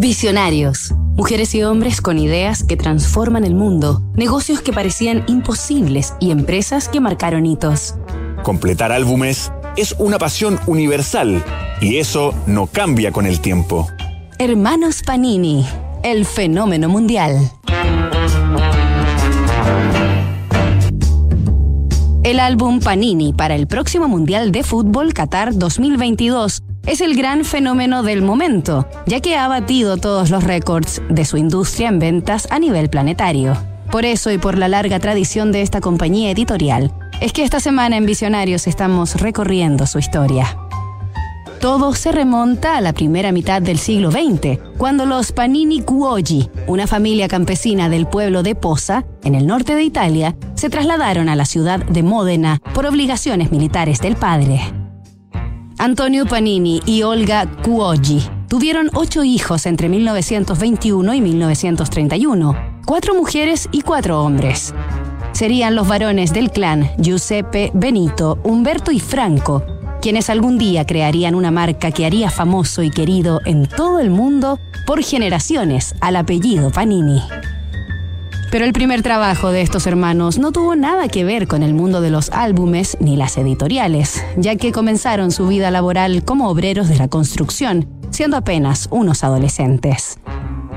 Visionarios. Mujeres y hombres con ideas que transforman el mundo, negocios que parecían imposibles y empresas que marcaron hitos. Completar álbumes es una pasión universal y eso no cambia con el tiempo. Hermanos Panini, el fenómeno mundial. El álbum Panini para el próximo Mundial de Fútbol Qatar 2022 es el gran fenómeno del momento, ya que ha batido todos los récords de su industria en ventas a nivel planetario. Por eso y por la larga tradición de esta compañía editorial, es que esta semana en Visionarios estamos recorriendo su historia. Todo se remonta a la primera mitad del siglo XX, cuando los Panini Cuogi, una familia campesina del pueblo de Posa, en el norte de Italia, se trasladaron a la ciudad de Módena por obligaciones militares del padre. Antonio Panini y Olga Cuogi tuvieron ocho hijos entre 1921 y 1931, cuatro mujeres y cuatro hombres. Serían los varones del clan Giuseppe, Benito, Humberto y Franco, quienes algún día crearían una marca que haría famoso y querido en todo el mundo por generaciones al apellido Panini. Pero el primer trabajo de estos hermanos no tuvo nada que ver con el mundo de los álbumes ni las editoriales, ya que comenzaron su vida laboral como obreros de la construcción, siendo apenas unos adolescentes.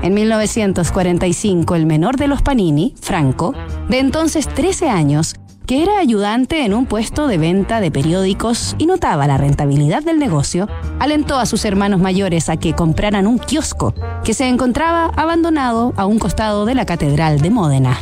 En 1945, el menor de los Panini, Franco, de entonces 13 años, que era ayudante en un puesto de venta de periódicos y notaba la rentabilidad del negocio, alentó a sus hermanos mayores a que compraran un kiosco que se encontraba abandonado a un costado de la Catedral de Módena.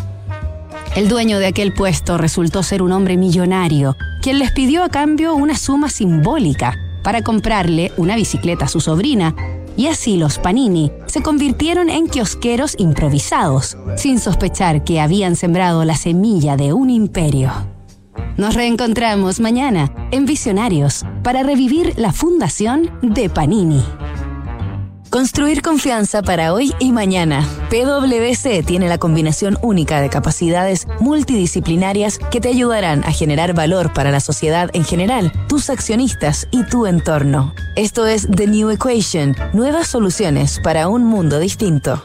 El dueño de aquel puesto resultó ser un hombre millonario, quien les pidió a cambio una suma simbólica para comprarle una bicicleta a su sobrina y así los Panini se convirtieron en kiosqueros improvisados, sin sospechar que habían sembrado la semilla de un imperio. Nos reencontramos mañana en Visionarios para revivir la fundación de Panini. Construir confianza para hoy y mañana. PwC tiene la combinación única de capacidades multidisciplinarias que te ayudarán a generar valor para la sociedad en general, tus accionistas y tu entorno. Esto es The New Equation, nuevas soluciones para un mundo distinto.